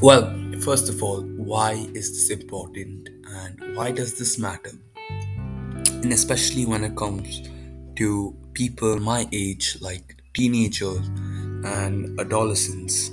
Well, first of all, why is this important and why does this matter? And especially when it comes to people my age, like teenagers and adolescents.